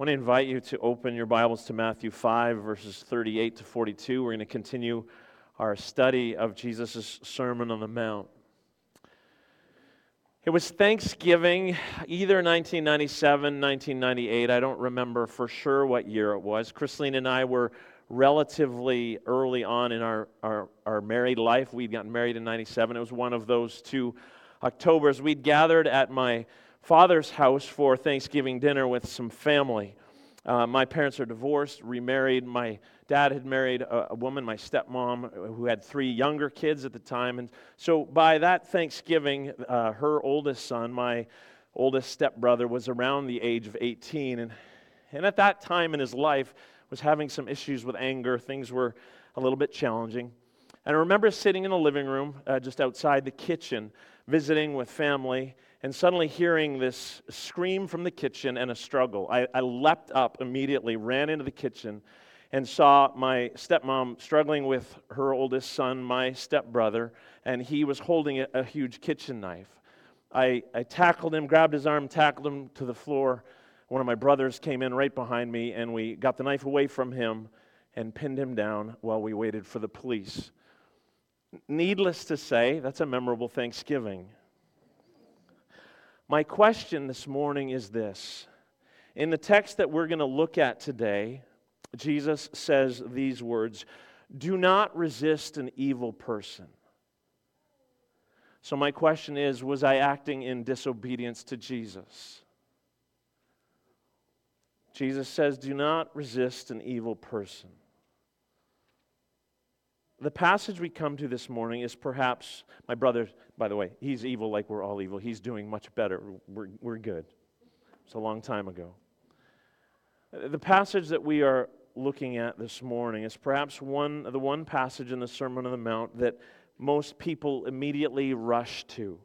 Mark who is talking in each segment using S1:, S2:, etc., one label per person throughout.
S1: want to invite you to open your Bibles to Matthew 5, verses 38 to 42. We're going to continue our study of Jesus' Sermon on the Mount. It was Thanksgiving, either 1997, 1998. I don't remember for sure what year it was. Christine and I were relatively early on in our, our, our married life. We'd gotten married in 97. It was one of those two Octobers. We'd gathered at my father's house for Thanksgiving dinner with some family. Uh, my parents are divorced, remarried. My dad had married a, a, woman, my stepmom, who had three younger kids at the time. And so by that Thanksgiving, uh, her oldest son, my oldest stepbrother, was around the age of 18. And, and at that time in his life, was having some issues with anger. Things were a little bit challenging. And I remember sitting in the living room uh, just outside the kitchen, visiting with family and suddenly hearing this scream from the kitchen and a struggle. I, I leapt up immediately, ran into the kitchen, and saw my stepmom struggling with her oldest son, my stepbrother, and he was holding a, a huge kitchen knife. I, I tackled him, grabbed his arm, tackled him to the floor. One of my brothers came in right behind me, and we got the knife away from him and pinned him down while we waited for the police. Needless to say, that's a memorable Thanksgiving. My question this morning is this. In the text that we're going to look at today, Jesus says these words Do not resist an evil person. So, my question is Was I acting in disobedience to Jesus? Jesus says, Do not resist an evil person. The passage we come to this morning is perhaps, my brother, by the way, he's evil like we're all evil. He's doing much better. We're, we're good. It's a long time ago. The passage that we are looking at this morning is perhaps one, the one passage in the Sermon on the Mount that most people immediately rush to.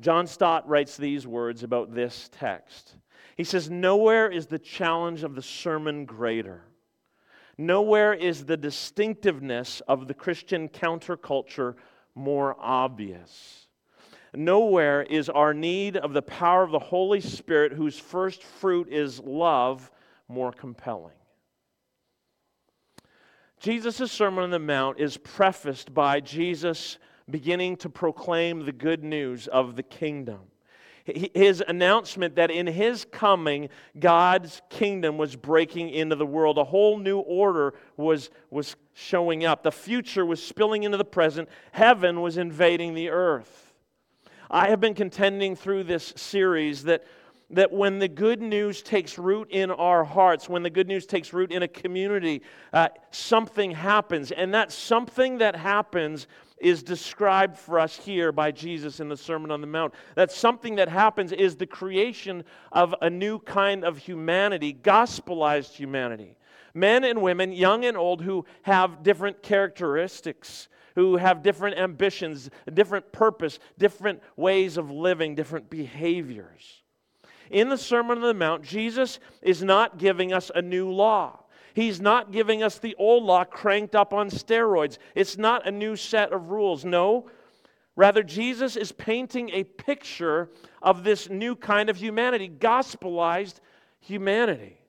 S1: John Stott writes these words about this text. He says, Nowhere is the challenge of the sermon greater Nowhere is the distinctiveness of the Christian counterculture more obvious. Nowhere is our need of the power of the Holy Spirit, whose first fruit is love, more compelling. Jesus' Sermon on the Mount is prefaced by Jesus beginning to proclaim the good news of the kingdom his announcement that in his coming, God's kingdom was breaking into the world. A whole new order was, was showing up. The future was spilling into the present. Heaven was invading the earth. I have been contending through this series that, that when the good news takes root in our hearts, when the good news takes root in a community, uh, something happens. And that something that happens is described for us here by Jesus in the Sermon on the Mount. That something that happens is the creation of a new kind of humanity, gospelized humanity. Men and women, young and old, who have different characteristics, who have different ambitions, different purpose, different ways of living, different behaviors. In the Sermon on the Mount, Jesus is not giving us a new law. He's not giving us the old law cranked up on steroids. It's not a new set of rules. No. Rather, Jesus is painting a picture of this new kind of humanity, gospelized humanity.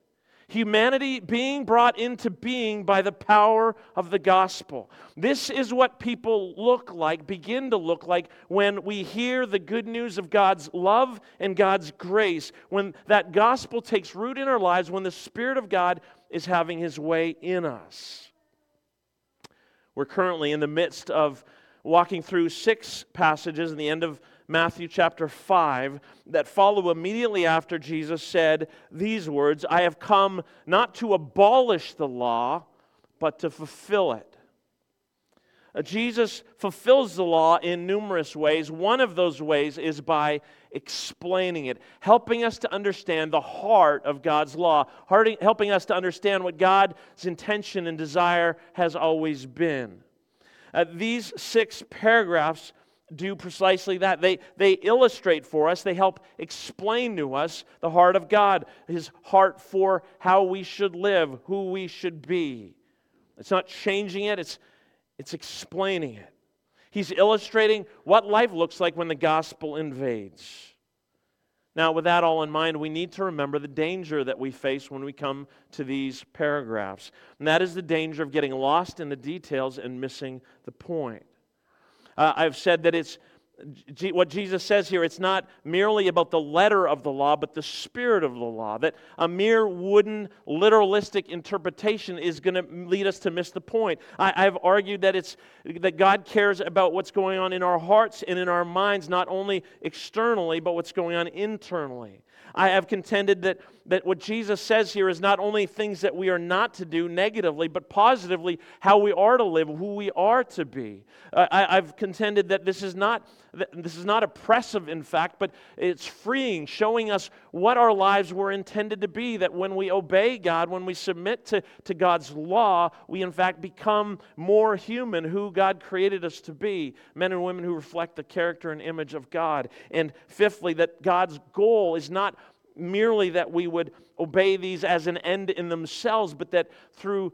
S1: Humanity being brought into being by the power of the gospel. This is what people look like, begin to look like, when we hear the good news of God's love and God's grace, when that gospel takes root in our lives, when the Spirit of God is having his way in us. We're currently in the midst of walking through six passages in the end of Matthew chapter 5 that follow immediately after Jesus said these words I have come not to abolish the law, but to fulfill it. Uh, Jesus fulfills the law in numerous ways. One of those ways is by explaining it, helping us to understand the heart of God's law, helping us to understand what God's intention and desire has always been. Uh, these six paragraphs do precisely that. They, they illustrate for us, they help explain to us the heart of God, His heart for how we should live, who we should be. It's not changing it, it's, it's explaining it. He's illustrating what life looks like when the gospel invades. Now, with that all in mind, we need to remember the danger that we face when we come to these paragraphs. And that is the danger of getting lost in the details and missing the point. Uh, I've said that it's what Jesus says here, it's not merely about the letter of the law, but the spirit of the law. That a mere wooden, literalistic interpretation is going to lead us to miss the point. I, have argued that it's that God cares about what's going on in our hearts and in our minds, not only externally, but what's going on internally. I have contended that, that what Jesus says here is not only things that we are not to do negatively, but positively how we are to live, who we are to be. Uh, I, I've contended that this is not this is not oppressive, in fact, but it's freeing, showing us what our lives were intended to be. That when we obey God, when we submit to, to God's law, we in fact become more human, who God created us to be men and women who reflect the character and image of God. And fifthly, that God's goal is not merely that we would obey these as an end in themselves, but that through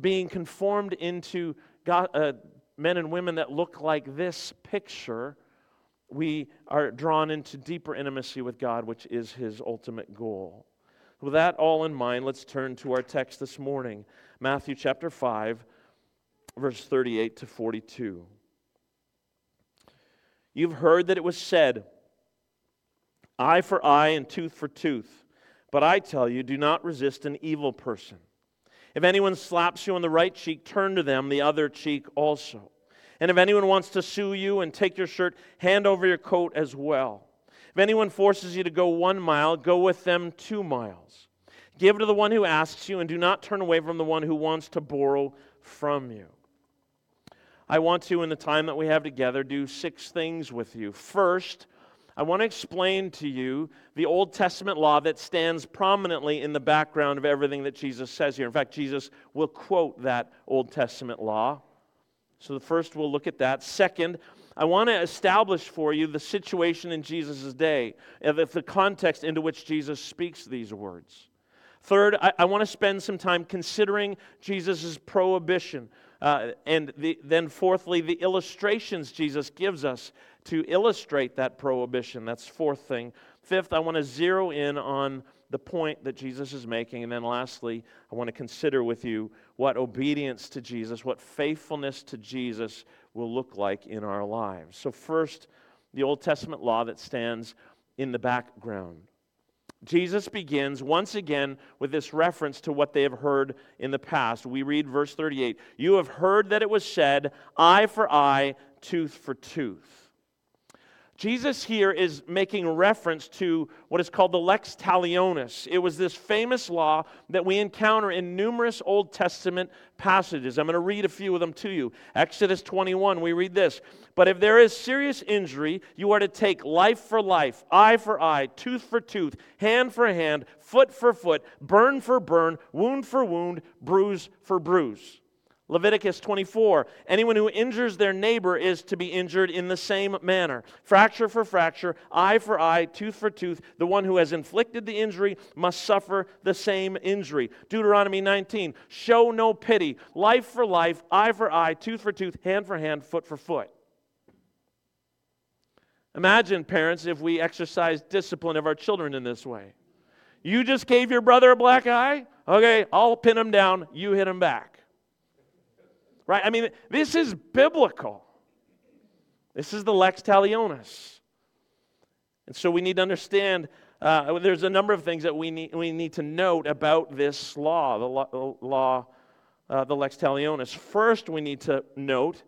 S1: being conformed into God, uh, men and women that look like this picture, we are drawn into deeper intimacy with God, which is His ultimate goal. With that all in mind, let's turn to our text this morning Matthew chapter 5, verse 38 to 42. You've heard that it was said, eye for eye and tooth for tooth. But I tell you, do not resist an evil person. If anyone slaps you on the right cheek, turn to them the other cheek also. And if anyone wants to sue you and take your shirt, hand over your coat as well. If anyone forces you to go one mile, go with them two miles. Give to the one who asks you, and do not turn away from the one who wants to borrow from you. I want to, in the time that we have together, do six things with you. First, I want to explain to you the Old Testament law that stands prominently in the background of everything that Jesus says here. In fact, Jesus will quote that Old Testament law. So, the first, we'll look at that. Second, I want to establish for you the situation in Jesus' day, the context into which Jesus speaks these words. Third, I, I want to spend some time considering Jesus' prohibition. Uh, and the, then, fourthly, the illustrations Jesus gives us to illustrate that prohibition. That's fourth thing. Fifth, I want to zero in on the point that Jesus is making. And then lastly, I want to consider with you what obedience to Jesus, what faithfulness to Jesus will look like in our lives. So, first, the Old Testament law that stands in the background. Jesus begins once again with this reference to what they have heard in the past. We read verse 38 You have heard that it was said, eye for eye, tooth for tooth. Jesus here is making reference to what is called the lex talionis. It was this famous law that we encounter in numerous Old Testament passages. I'm going to read a few of them to you. Exodus 21, we read this But if there is serious injury, you are to take life for life, eye for eye, tooth for tooth, hand for hand, foot for foot, burn for burn, wound for wound, bruise for bruise. Leviticus 24 anyone who injures their neighbor is to be injured in the same manner. Fracture for fracture, eye for eye, tooth for tooth. The one who has inflicted the injury must suffer the same injury. Deuteronomy 19 show no pity. Life for life, eye for eye, tooth for tooth, hand for hand, foot for foot. Imagine, parents, if we exercise discipline of our children in this way. You just gave your brother a black eye? Okay, I'll pin him down, you hit him back. Right? I mean, this is biblical. This is the lex talionis. And so we need to understand uh, there's a number of things that we need, we need to note about this law, the law, law uh, the lex talionis. First, we need to note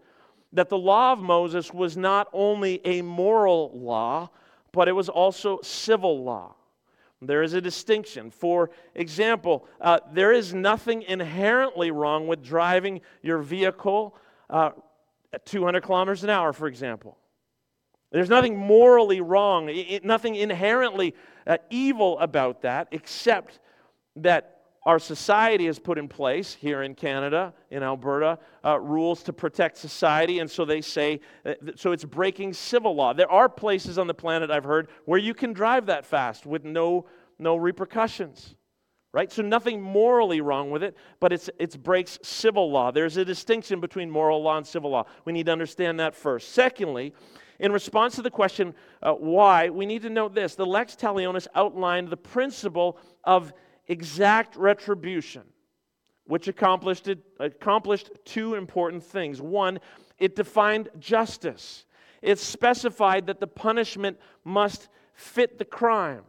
S1: that the law of Moses was not only a moral law, but it was also civil law. There is a distinction. For example, uh, there is nothing inherently wrong with driving your vehicle uh, at 200 kilometers an hour, for example. There's nothing morally wrong, it, nothing inherently uh, evil about that, except that our society has put in place here in Canada, in Alberta, uh, rules to protect society, and so they say, uh, so it's breaking civil law. There are places on the planet, I've heard, where you can drive that fast with no, no repercussions. Right? So nothing morally wrong with it, but it's, it breaks civil law. There's a distinction between moral law and civil law. We need to understand that first. Secondly, In response to the question, uh, why, we need to note this. The Lex Talionis outlined the principle of exact retribution, which accomplished, it, accomplished two important things. One, it defined justice, it specified that the punishment must fit the crime.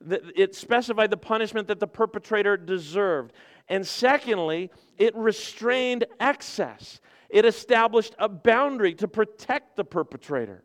S1: It specified the punishment that the perpetrator deserved. And secondly, it restrained excess. It established a boundary to protect the perpetrator.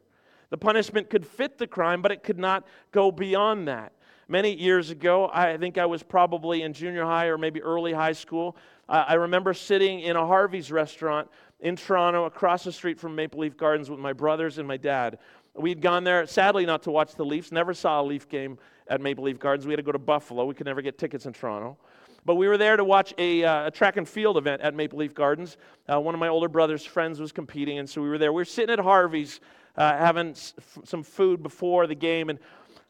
S1: The punishment could fit the crime, but it could not go beyond that. Many years ago, I think I was probably in junior high or maybe early high school. I remember sitting in a Harvey's restaurant in Toronto across the street from Maple Leaf Gardens with my brothers and my dad. We'd gone there, sadly, not to watch the Leafs, never saw a Leaf game at Maple Leaf Gardens. We had to go to Buffalo. We could never get tickets in Toronto. But we were there to watch a, uh, a track and field event at Maple Leaf Gardens. Uh, one of my older brother's friends was competing, and so we were there. We were sitting at Harvey's uh, having s- some food before the game, and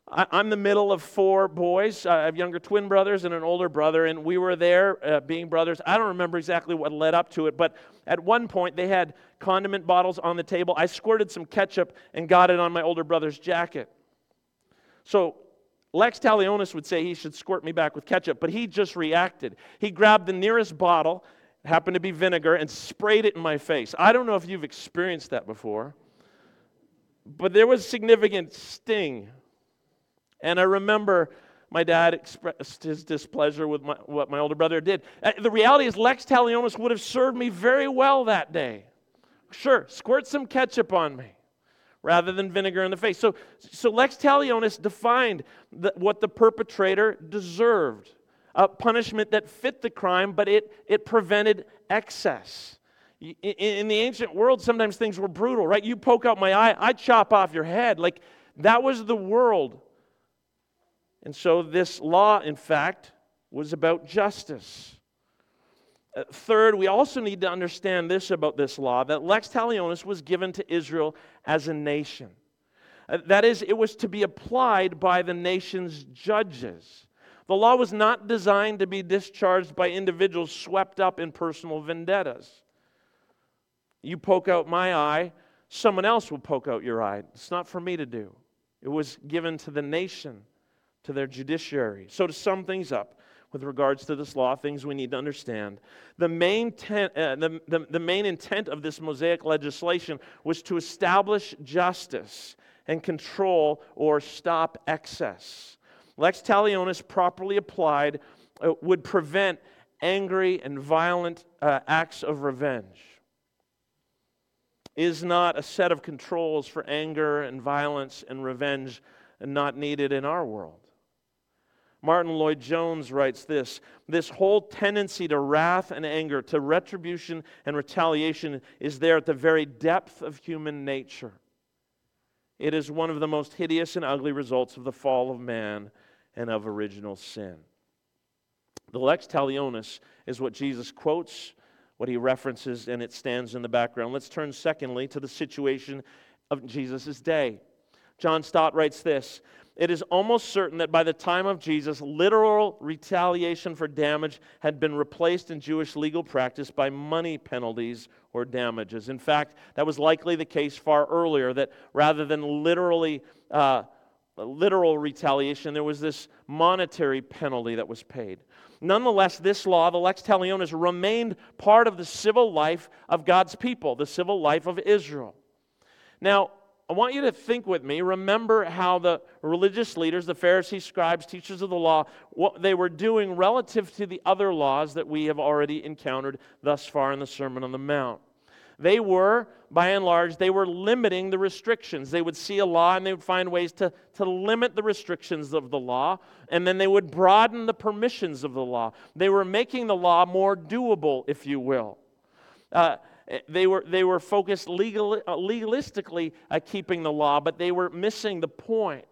S1: I, am the middle of four boys. I have younger twin brothers and an older brother, and we were there uh, being brothers. I don't remember exactly what led up to it, but at one point they had condiment bottles on the table. I squirted some ketchup and got it on my older brother's jacket. So Lex Talionis would say he should squirt me back with ketchup, but he just reacted. He grabbed the nearest bottle, happened to be vinegar, and sprayed it in my face. I don't know if you've experienced that before, but there was significant sting. And I remember my dad expressed his displeasure with my, what my older brother did. Uh, the reality is, Lex Talionis would have served me very well that day. Sure, squirt some ketchup on me rather than vinegar in the face. So, so Lex Talionis defined the, what the perpetrator deserved a punishment that fit the crime, but it, it prevented excess. In, in the ancient world, sometimes things were brutal, right? You poke out my eye, I chop off your head. Like that was the world. And so, this law, in fact, was about justice. Uh, third, we also need to understand this about this law that lex talionis was given to Israel as a nation. Uh, that is, it was to be applied by the nation's judges. The law was not designed to be discharged by individuals swept up in personal vendettas. You poke out my eye, someone else will poke out your eye. It's not for me to do. It was given to the nation, to their judiciary. So, to sum things up, with regards to this law, things we need to understand. The main, ten, uh, the, the, the main intent of this Mosaic legislation was to establish justice and control or stop excess. Lex talionis, properly applied, uh, would prevent angry and violent uh, acts of revenge. Is not a set of controls for anger and violence and revenge not needed in our world? Martyn Lloyd-Jones writes this This whole tendency to wrath and anger, to retribution and retaliation, is there at the very depth of human nature. It is one of the most hideous and ugly results of the fall of man and of original sin. The lex talionis is what Jesus quotes, what he references, and it stands in the background. Let's turn, secondly, to the situation of Jesus' day. John Stott writes this it is almost certain that by the time of Jesus, literal retaliation for damage had been replaced in Jewish legal practice by money penalties or damages. In fact, that was likely the case far earlier, that rather than literally, uh, literal retaliation, there was this monetary penalty that was paid. Nonetheless, this law, the lex talionis, remained part of the civil life of God's people, the civil life of Israel. Now, I want you to think with me. Remember how the religious leaders, the Pharisees, scribes, teachers of the law, what they were doing relative to the other laws that we have already encountered thus far in the Sermon on the Mount. They were, by and large, they were limiting the restrictions. They would see a law and they would find ways to, to limit the restrictions of the law, and then they would broaden the permissions of the law. They were making the law more doable, if you will. Uh, they were, they were focused legal, uh, legalistically at keeping the law, but they were missing the point.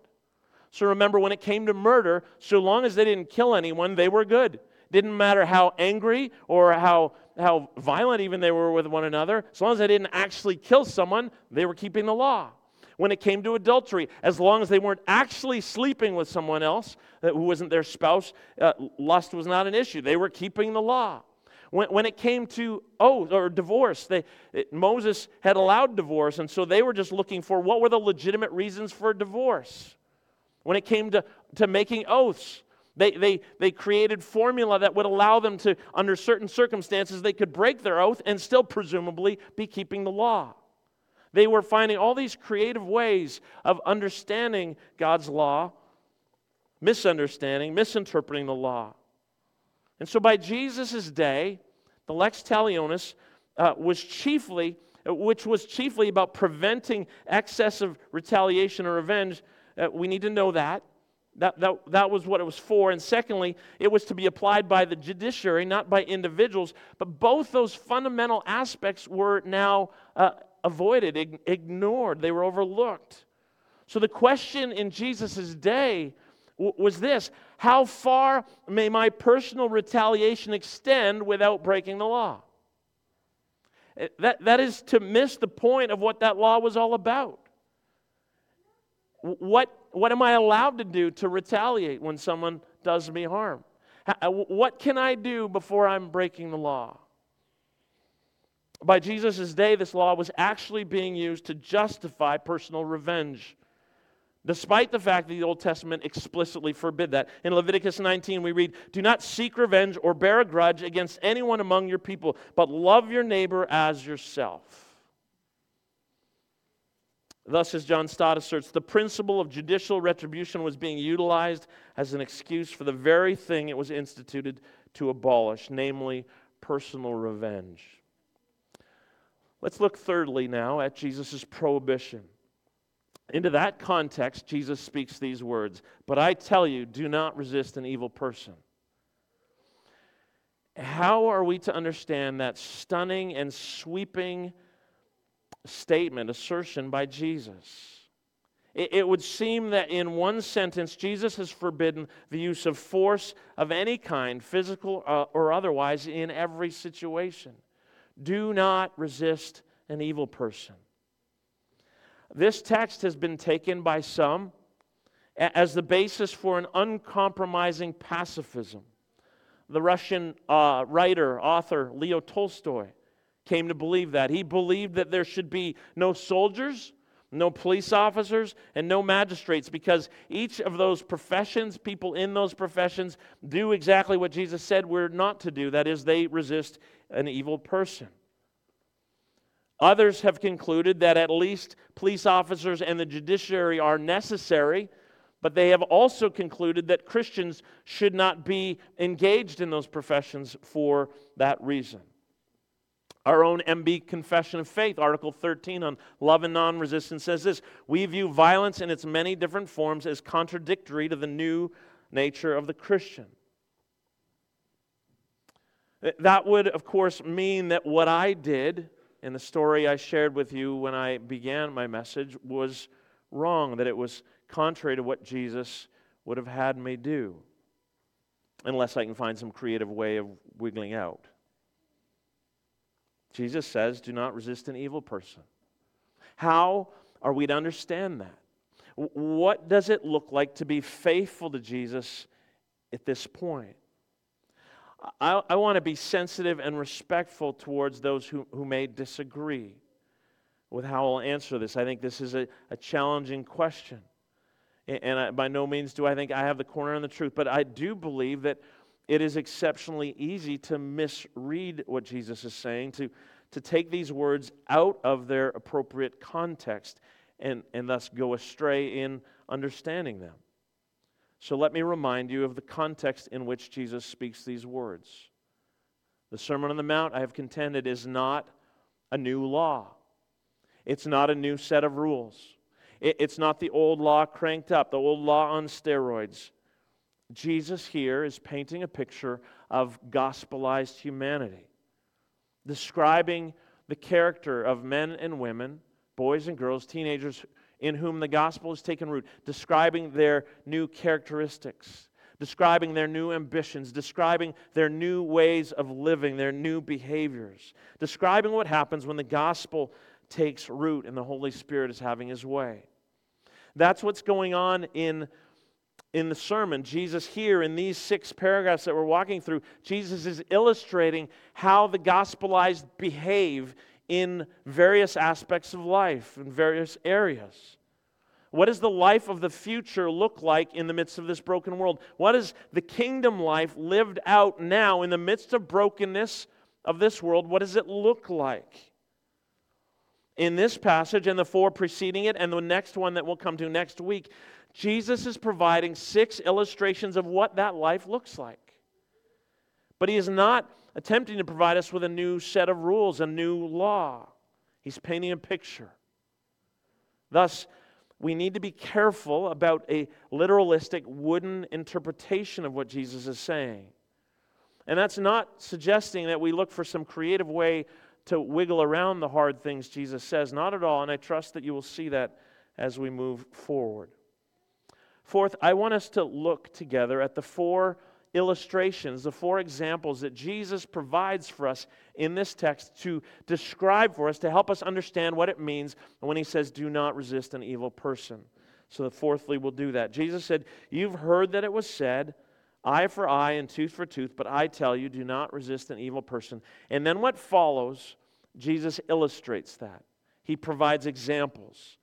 S1: So remember, when it came to murder, so long as they didn't kill anyone, they were good. Didn't matter how angry or how, how violent even they were with one another, as long as they didn't actually kill someone, they were keeping the law. When it came to adultery, as long as they weren't actually sleeping with someone else who wasn't their spouse, uh, lust was not an issue. They were keeping the law When, when it came to oath or divorce, they, it, Moses had allowed divorce, and so they were just looking for what were the legitimate reasons for divorce. When it came to, to making oaths, they, they, they created formula that would allow them to, under certain circumstances, they could break their oath and still presumably be keeping the law. They were finding all these creative ways of understanding God's law, misunderstanding, misinterpreting the law. And so by Jesus' day, the lex talionis uh, was chiefly, which was chiefly about preventing excessive retaliation or revenge. Uh, we need to know that. That, that. that was what it was for. And secondly, it was to be applied by the judiciary, not by individuals. But both those fundamental aspects were now uh, avoided, ig- ignored, they were overlooked. So the question in Jesus' day was this How far may my personal retaliation extend without breaking the law? Eh, that, that is to miss the point of what that law was all about. What, what am I allowed to do to retaliate when someone does me harm? What can I do before I'm breaking the law? By Jesus' day, this law was actually being used to justify personal revenge despite the fact that the Old Testament explicitly forbid that. In Leviticus 19, we read, Do not seek revenge or bear a grudge against anyone among your people, but love your neighbor as yourself. Thus, as John Stott asserts, the principle of judicial retribution was being utilized as an excuse for the very thing it was instituted to abolish, namely personal revenge. Let's look thirdly now at Jesus' prohibition. Into that context, Jesus speaks these words But I tell you, do not resist an evil person. How are we to understand that stunning and sweeping statement, assertion by Jesus? It, would seem that in one sentence, Jesus has forbidden the use of force of any kind, physical uh, or otherwise, in every situation. Do not resist an evil person. This text has been taken by some as the basis for an uncompromising pacifism. The Russian uh, writer, author Leo Tolstoy came to believe that. He believed that there should be no soldiers, no police officers, and no magistrates because each of those professions, people in those professions, do exactly what Jesus said we're not to do that is, they resist an evil person. Others have concluded that at least police officers and the judiciary are necessary, but they have also concluded that Christians should not be engaged in those professions for that reason. Our own MB Confession of Faith, Article 13 on love and non resistance, says this We view violence in its many different forms as contradictory to the new nature of the Christian. That would, of course, mean that what I did and the story I shared with you when I began my message was wrong, that it was contrary to what Jesus would have had me do, unless I can find some creative way of wiggling out. Jesus says, Do not resist an evil person. How are we to understand that? What does it look like to be faithful to Jesus at this point? I, I want to be sensitive and respectful towards those who, who may disagree with how I'll answer this. I think this is a, a challenging question. And, and I, by no means do I think I have the corner on the truth, but I do believe that it is exceptionally easy to misread what Jesus is saying, to, to take these words out of their appropriate context, and, and thus go astray in understanding them. So let me remind you of the context in which Jesus speaks these words. The Sermon on the Mount, I have contended, is not a new law, it's not a new set of rules. It's not the old law cranked up, the old law on steroids. Jesus here is painting a picture of gospelized humanity, describing the character of men and women, boys and girls, teenagers in whom the gospel has taken root, describing their new characteristics, describing their new ambitions, describing their new ways of living, their new behaviors, describing what happens when the gospel takes root and the Holy Spirit is having his way. That's what's going on in in the sermon, Jesus here in these six paragraphs that we're walking through, Jesus is illustrating how the gospelized behave in various aspects of life, in various areas. What does the life of the future look like in the midst of this broken world? What is the kingdom life lived out now in the midst of brokenness of this world? What does it look like? In this passage and the four preceding it, and the next one that we'll come to next week, Jesus is providing six illustrations of what that life looks like. But he is not attempting to provide us with a new set of rules, a new law. He's painting a picture. Thus, we need to be careful about a literalistic wooden interpretation of what Jesus is saying. And that's not suggesting that we look for some creative way to wiggle around the hard things Jesus says. Not at all. And I trust that you will see that as we move forward. Fourth, I want us to look together at the four illustrations, the four examples that Jesus provides for us in this text to describe for us, to help us understand what it means when he says, Do not resist an evil person. So, the fourthly, we'll do that. Jesus said, You've heard that it was said, eye for eye and tooth for tooth, but I tell you, do not resist an evil person. And then what follows, Jesus illustrates that. He provides examples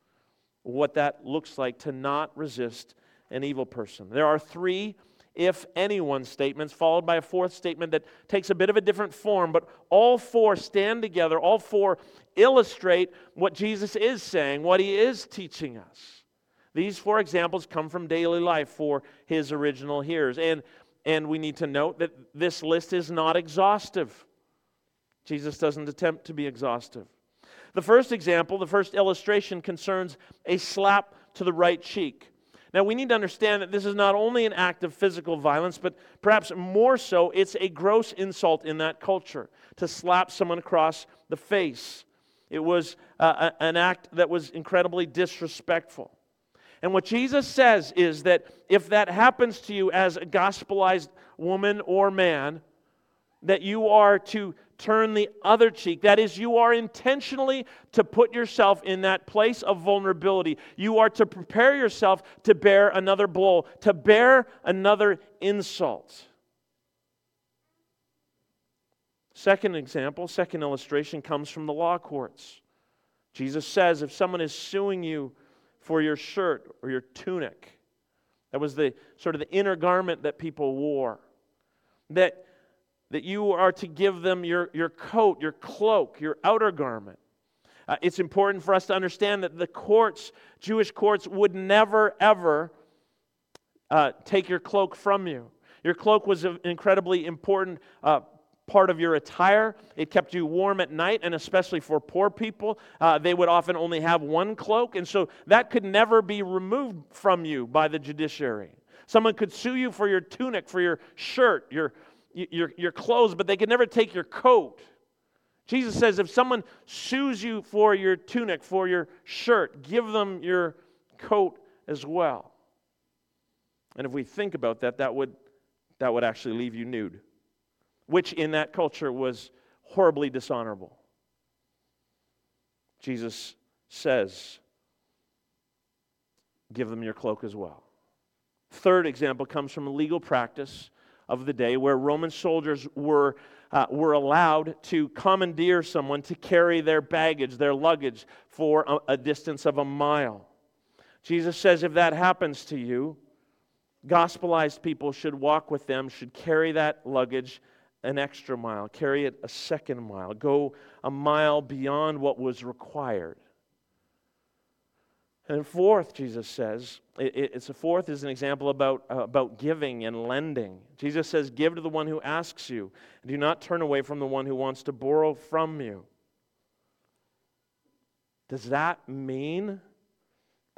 S1: of what that looks like to not resist an evil person. There are three if anyone statements, followed by a fourth statement that takes a bit of a different form, but all four stand together. All four illustrate what Jesus is saying, what he is teaching us. These four examples come from daily life for his original hearers. And, and we need to note that this list is not exhaustive. Jesus doesn't attempt to be exhaustive. The first example, the first illustration, concerns a slap to the right cheek. Now, we need to understand that this is not only an act of physical violence, but perhaps more so, it's a gross insult in that culture to slap someone across the face. It was uh, an act that was incredibly disrespectful. And what Jesus says is that if that happens to you as a gospelized woman or man, that you are to turn the other cheek. That is, you are intentionally to put yourself in that place of vulnerability. You are to prepare yourself to bear another blow, to bear another insult. Second example, second illustration comes from the law courts. Jesus says if someone is suing you for your shirt or your tunic, that was the sort of the inner garment that people wore, that that you are to give them your, your coat, your cloak, your outer garment. Uh, it's important for us to understand that the courts, Jewish courts, would never, ever uh, take your cloak from you. Your cloak was an incredibly important uh, part of your attire. It kept you warm at night, and especially for poor people, uh, they would often only have one cloak, and so that could never be removed from you by the judiciary. Someone could sue you for your tunic, for your shirt, your, your, your clothes, but they can never take your coat. Jesus says if someone sues you for your tunic, for your shirt, give them your coat as well. And if we think about that, that would, that would actually leave you nude, which in that culture was horribly dishonorable. Jesus says, give them your cloak as well. Third example comes from a legal practice of the day where Roman soldiers were, uh, were allowed to commandeer someone to carry their baggage, their luggage, for a, a distance of a mile. Jesus says if that happens to you, gospelized people should walk with them, should carry that luggage an extra mile, carry it a second mile, go a mile beyond what was required. And fourth, Jesus says, it's a fourth is an example about, uh, about giving and lending. Jesus says, Give to the one who asks you, do not turn away from the one who wants to borrow from you. Does that mean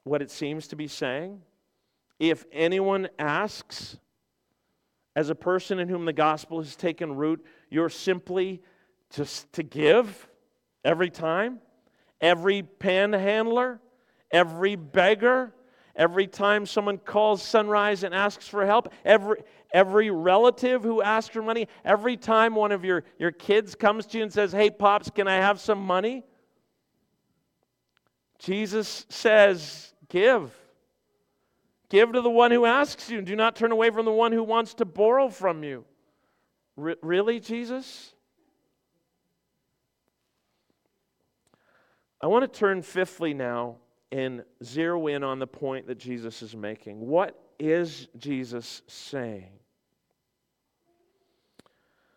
S1: what it seems to be saying? If anyone asks, as a person in whom the gospel has taken root, you're simply just to give every time? Every panhandler? Every beggar, every time someone calls sunrise and asks for help, every, every relative who asks for money, every time one of your, your kids comes to you and says, Hey, Pops, can I have some money? Jesus says, Give. Give to the one who asks you, and do not turn away from the one who wants to borrow from you. R- really, Jesus? I want to turn fifthly now and zero in on the point that Jesus is making. What is Jesus saying?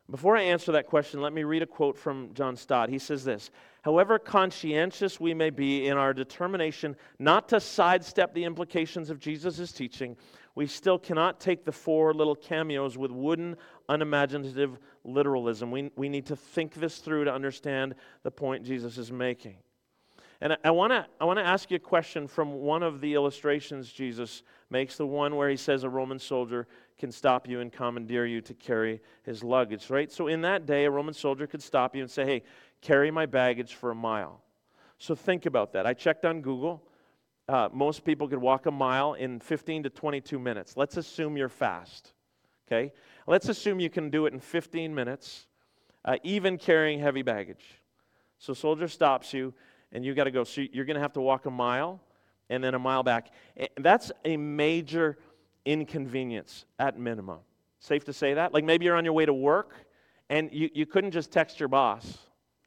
S1: Before I answer that question, let me read a quote from John Stott. He says this However conscientious we may be in our determination not to sidestep the implications of Jesus' teaching, we still cannot take the four little cameos with wooden, unimaginative literalism. We, we need to think this through to understand the point Jesus is making. And I want to I want to ask you a question from one of the illustrations Jesus makes, the one where he says a Roman soldier can stop you and commandeer you to carry his luggage, right? So in that day, a Roman soldier could stop you and say, "Hey, carry my baggage for a mile." So think about that. I checked on Google. Uh, most people could walk a mile in 15 to 22 minutes. Let's assume you're fast. Okay? Let's assume you can do it in 15 minutes, uh, even carrying heavy baggage. So soldier stops you and you got to go. So you're going to have to walk a mile and then a mile back. That's a major inconvenience at minimum. Safe to say that? Like maybe you're on your way to work and you, you couldn't just text your boss,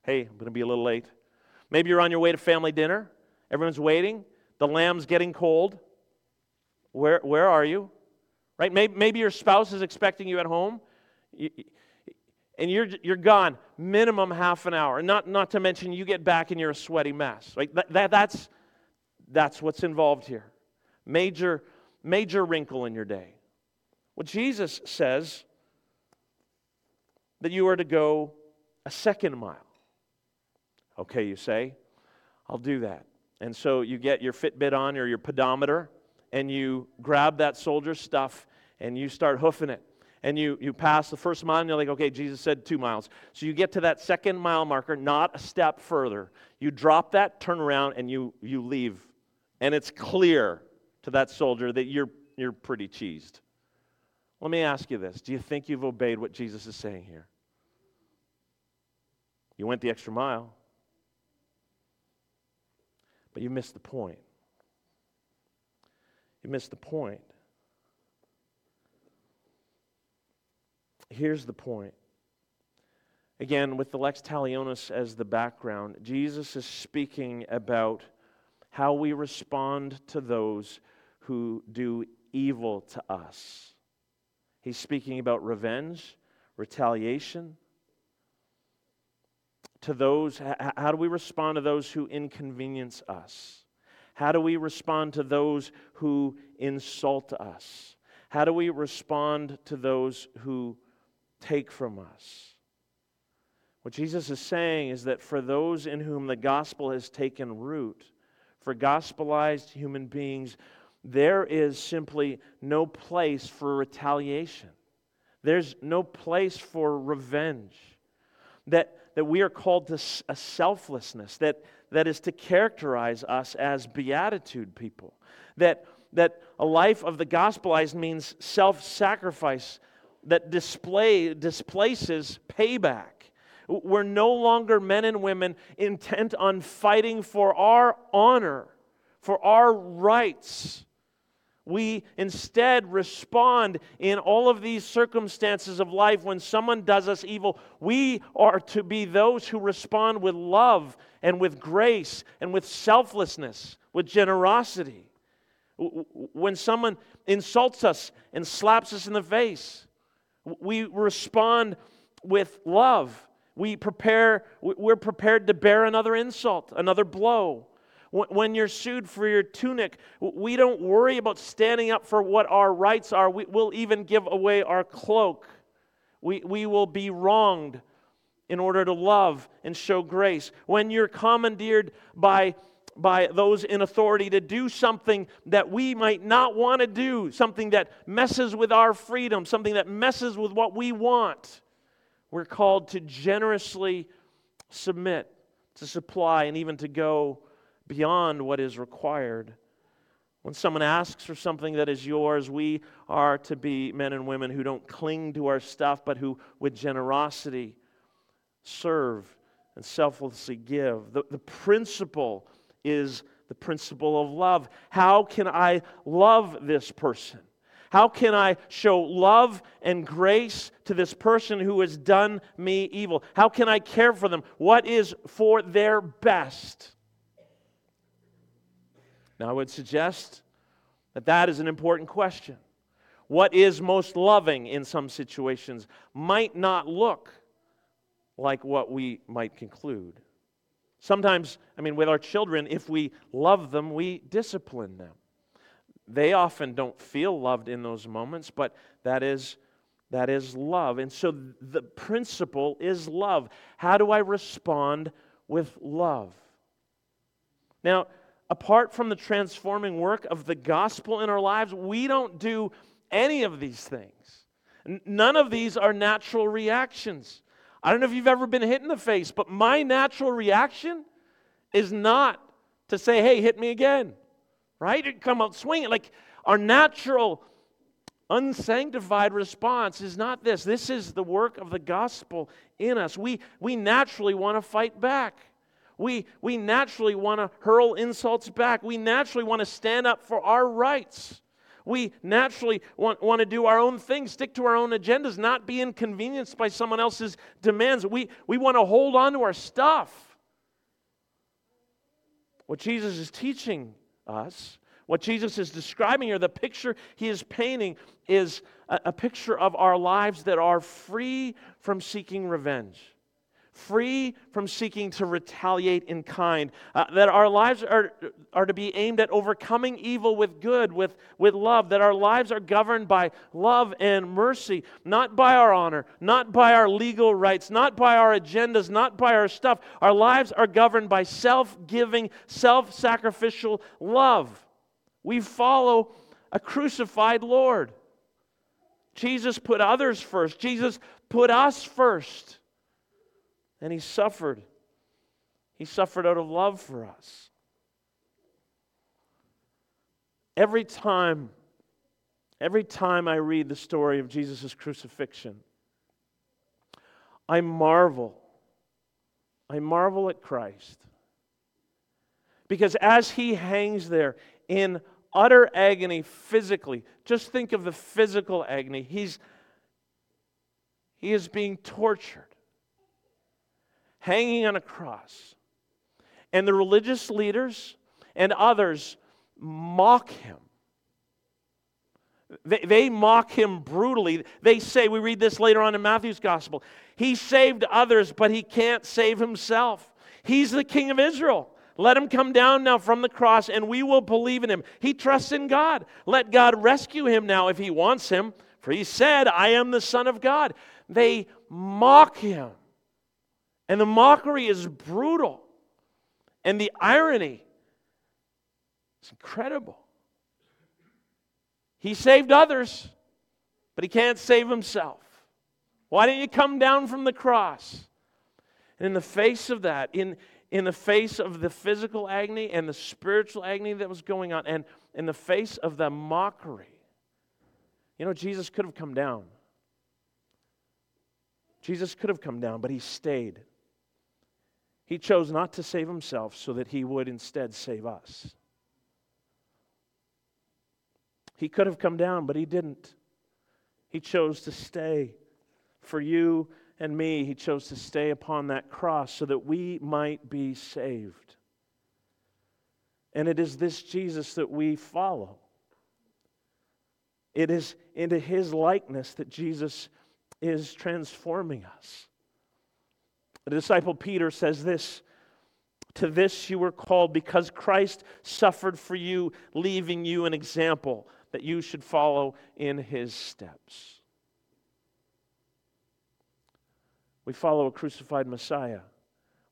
S1: hey, I'm going to be a little late. Maybe you're on your way to family dinner, everyone's waiting, the lamb's getting cold. Where, where are you? Right? Maybe, maybe your spouse is expecting you at home. You, and you're, you're gone minimum half an hour. Not, not to mention you get back and you're a sweaty mess. Right? That, that, that's, that's what's involved here. Major, major wrinkle in your day. Well, Jesus says that you are to go a second mile. Okay, you say, I'll do that. And so you get your Fitbit on or your pedometer, and you grab that soldier's stuff and you start hoofing it and you, you pass the first mile and you're like, okay, Jesus said two miles. So you get to that second mile marker, not a step further. You drop that, turn around, and you, you leave. And it's clear to that soldier that you're, you're pretty cheesed. Let me ask you this Do you think you've obeyed what Jesus is saying here? You went the extra mile, but you missed the point. You missed the point. Here's the point. Again, with the lex talionis as the background, Jesus is speaking about how we respond to those who do evil to us. He's speaking about revenge, retaliation. To those, how do we respond to those who inconvenience us? How do we respond to those who insult us? How do we respond to those who take from us. What Jesus is saying is that for those in whom the gospel has taken root, for gospelized human beings, there is simply no place for retaliation. There's no place for revenge. That, that we are called to a selflessness that, that is to characterize us as beatitude people. That, that a life of the gospelized means self sacrifice that display, displaces payback. We're no longer men and women intent on fighting for our honor, for our rights. We instead respond in all of these circumstances of life when someone does us evil. We are to be those who respond with love and with grace and with selflessness, with generosity. When someone insults us and slaps us in the face, we respond with love. We prepare, we're prepared to bear another insult, another blow. When you're sued for your tunic, we don't worry about standing up for what our rights are. We, will even give away our cloak. We, we will be wronged in order to love and show grace. When you're commandeered by by those in authority to do something that we might not want to do, something that messes with our freedom, something that messes with what we want. We're called to generously submit, to supply, and even to go beyond what is required. When someone asks for something that is yours, we are to be men and women who don't cling to our stuff, but who, with generosity, serve and selflessly give. The, the principle is the principle of love. How can I love this person? How can I show love and grace to this person who has done me evil? How can I care for them? What is for their best? Now, I would suggest that that is an important question. What is most loving in some situations might not look like what we might conclude. Sometimes, I mean, with our children, if we love them, we discipline them. They often don't feel loved in those moments, but that is that is love. And so the principle is love. How do I respond with love? Now, apart from the transforming work of the gospel in our lives, we don't do any of these things. None of these are natural reactions. I don't know if you've ever been hit in the face, but my natural reaction is not to say, hey, hit me again, right? Come out swinging. Like our natural, unsanctified response is not this. This is the work of the gospel in us. We, we naturally want to fight back. We, we naturally want to hurl insults back. We naturally want to stand up for our rights. We naturally want, want to do our own thing, stick to our own agendas, not be inconvenienced by someone else's demands. We, we want to hold on to our stuff. What Jesus is teaching us, what Jesus is describing here, the picture he is painting is a, a picture of our lives that are free from seeking revenge free from seeking to retaliate in kind, uh, that our lives are, are to be aimed at overcoming evil with good, with, with love, that our lives are governed by love and mercy, not by our honor, not by our legal rights, not by our agendas, not by our stuff. Our lives are governed by self giving, self sacrificial love. We follow a crucified Lord. Jesus put others first. Jesus put us first. And he suffered. He suffered out of love for us. Every time, every time I read the story of Jesus' crucifixion, I marvel. I marvel at Christ. Because as he hangs there in utter agony physically, just think of the physical agony. He's, he is being tortured hanging on a cross. And the religious leaders and others mock him. They, they, mock him brutally. They say, we read this later on in Matthew's gospel, he saved others, but he can't save himself. He's the king of Israel. Let him come down now from the cross and we will believe in him. He trusts in God. Let God rescue him now if he wants him, for he said, I am the Son of God. They mock him. And the mockery is brutal. And the irony is incredible. He saved others, but he can't save himself. Why didn't you come down from the cross? And in the face of that, in, in the face of the physical agony and the spiritual agony that was going on, and in the face of the mockery, you know, Jesus could have come down. Jesus could have come down, but he stayed. He chose not to save himself so that he would instead save us. He could have come down, but he didn't. He chose to stay. For you and me, he chose to stay upon that cross so that we might be saved. And it is this Jesus that we follow. It is into his likeness that Jesus is transforming us. The disciple Peter says this To this you were called because Christ suffered for you, leaving you an example that you should follow in his steps. We follow a crucified Messiah,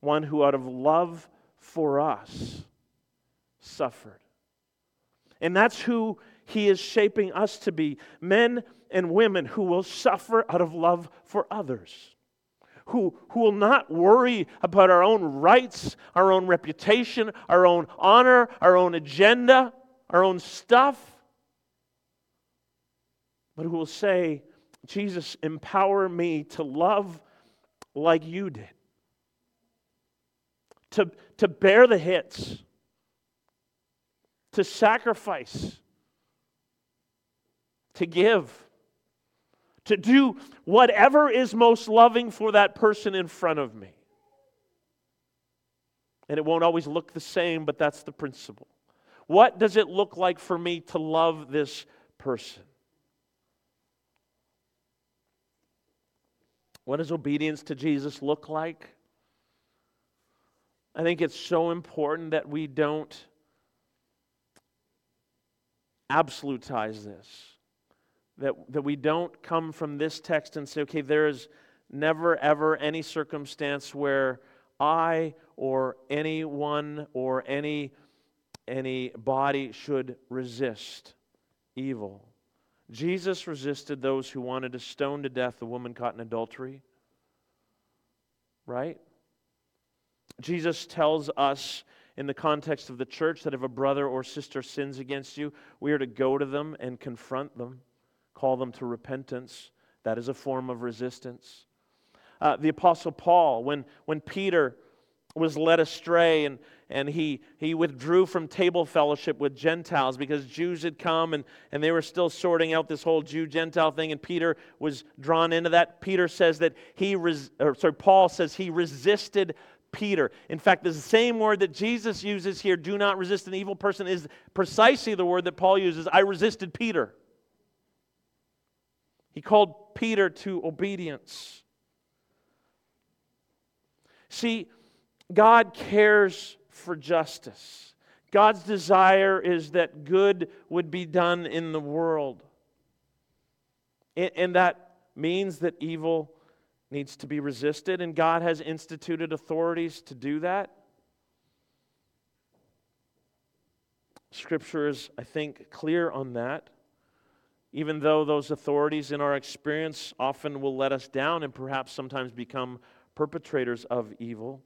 S1: one who, out of love for us, suffered. And that's who he is shaping us to be men and women who will suffer out of love for others who, who will not worry about our own rights, our own reputation, our own honor, our own agenda, our own stuff, but who will say, Jesus, empower me to love like you did, to, to bear the hits, to sacrifice, to give, to do whatever is most loving for that person in front of me. And it won't always look the same, but that's the principle. What does it look like for me to love this person? What does obedience to Jesus look like? I think it's so important that we don't absolutize this. That, that we don't come from this text and say, okay, there is never, ever any circumstance where I or anyone or any, any body should resist evil. Jesus resisted those who wanted to stone to death the woman caught in adultery. Right? Jesus tells us in the context of the church that if a brother or sister sins against you, we are to go to them and confront them, call them to repentance. That is a form of resistance. Uh, the Apostle Paul, when, when Peter was led astray and, and he, he withdrew from table fellowship with Gentiles because Jews had come and, and they were still sorting out this whole Jew Gentile thing, and Peter was drawn into that. Peter says that he, res, or sorry, Paul says he resisted Peter. In fact, the same word that Jesus uses here, do not resist an evil person, is precisely the word that Paul uses I resisted Peter. He called Peter to obedience. See, God cares for justice. God's desire is that good would be done in the world. And that means that evil needs to be resisted, and God has instituted authorities to do that. Scripture is, I think, clear on that. Even though those authorities, in our experience, often will let us down and perhaps sometimes become perpetrators of evil.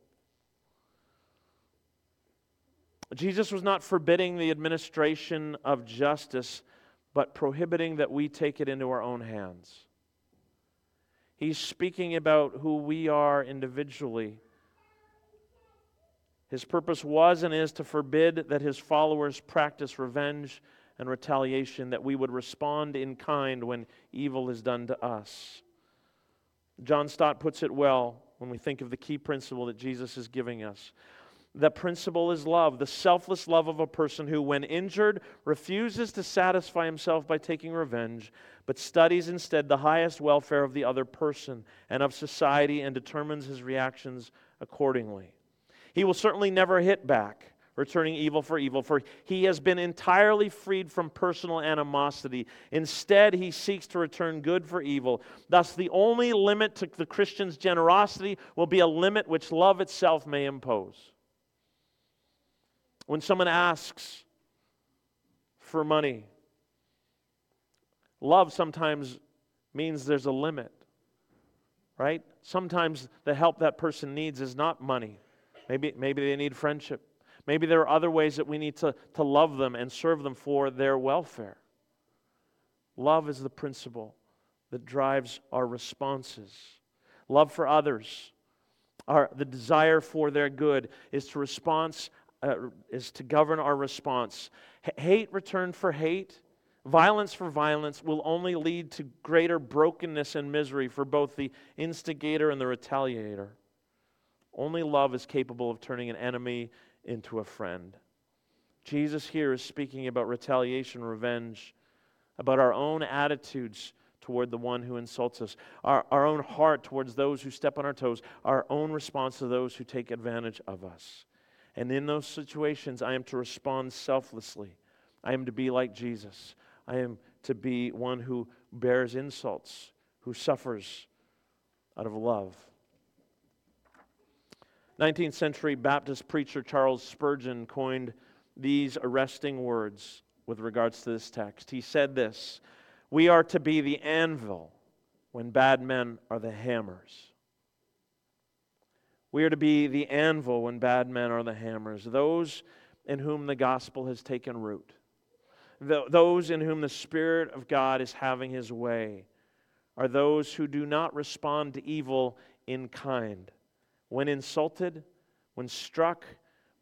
S1: Jesus was not forbidding the administration of justice, but prohibiting that we take it into our own hands. He's speaking about who we are individually. His purpose was and is to forbid that his followers practice revenge and retaliation, that we would respond in kind when evil is done to us. John Stott puts it well when we think of the key principle that Jesus is giving us. The principle is love, the selfless love of a person who, when injured, refuses to satisfy himself by taking revenge, but studies instead the highest welfare of the other person and of society and determines his reactions accordingly. He will certainly never hit back, returning evil for evil, for he has been entirely freed from personal animosity. Instead, he seeks to return good for evil. Thus, the only limit to the Christian's generosity will be a limit which love itself may impose. When someone asks for money, love sometimes means there's a limit, right? Sometimes the help that person needs is not money. Maybe, maybe they need friendship. Maybe there are other ways that we need to, to love them and serve them for their welfare. Love is the principle that drives our responses. Love for others, our, the desire for their good, is to response uh, is to govern our response. H- hate returned for hate, violence for violence will only lead to greater brokenness and misery for both the instigator and the retaliator. Only love is capable of turning an enemy into a friend. Jesus here is speaking about retaliation, revenge, about our own attitudes toward the one who insults us, our, our own heart towards those who step on our toes, our own response to those who take advantage of us. And in those situations, I am to respond selflessly. I am to be like Jesus. I am to be one who bears insults, who suffers out of love. 19th century Baptist preacher Charles Spurgeon coined these arresting words with regards to this text. He said this We are to be the anvil when bad men are the hammers. We are to be the anvil when bad men are the hammers, those in whom the gospel has taken root, those in whom the Spirit of God is having his way, are those who do not respond to evil in kind. When insulted, when struck,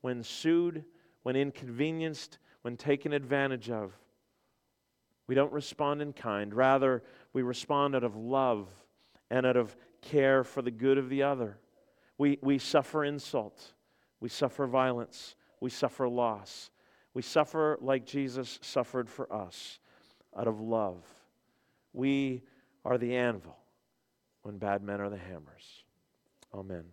S1: when sued, when inconvenienced, when taken advantage of, we don't respond in kind. Rather, we respond out of love and out of care for the good of the other. We, we suffer insult, we suffer violence, we suffer loss. We suffer like Jesus suffered for us out of love. We are the anvil when bad men are the hammers. Amen.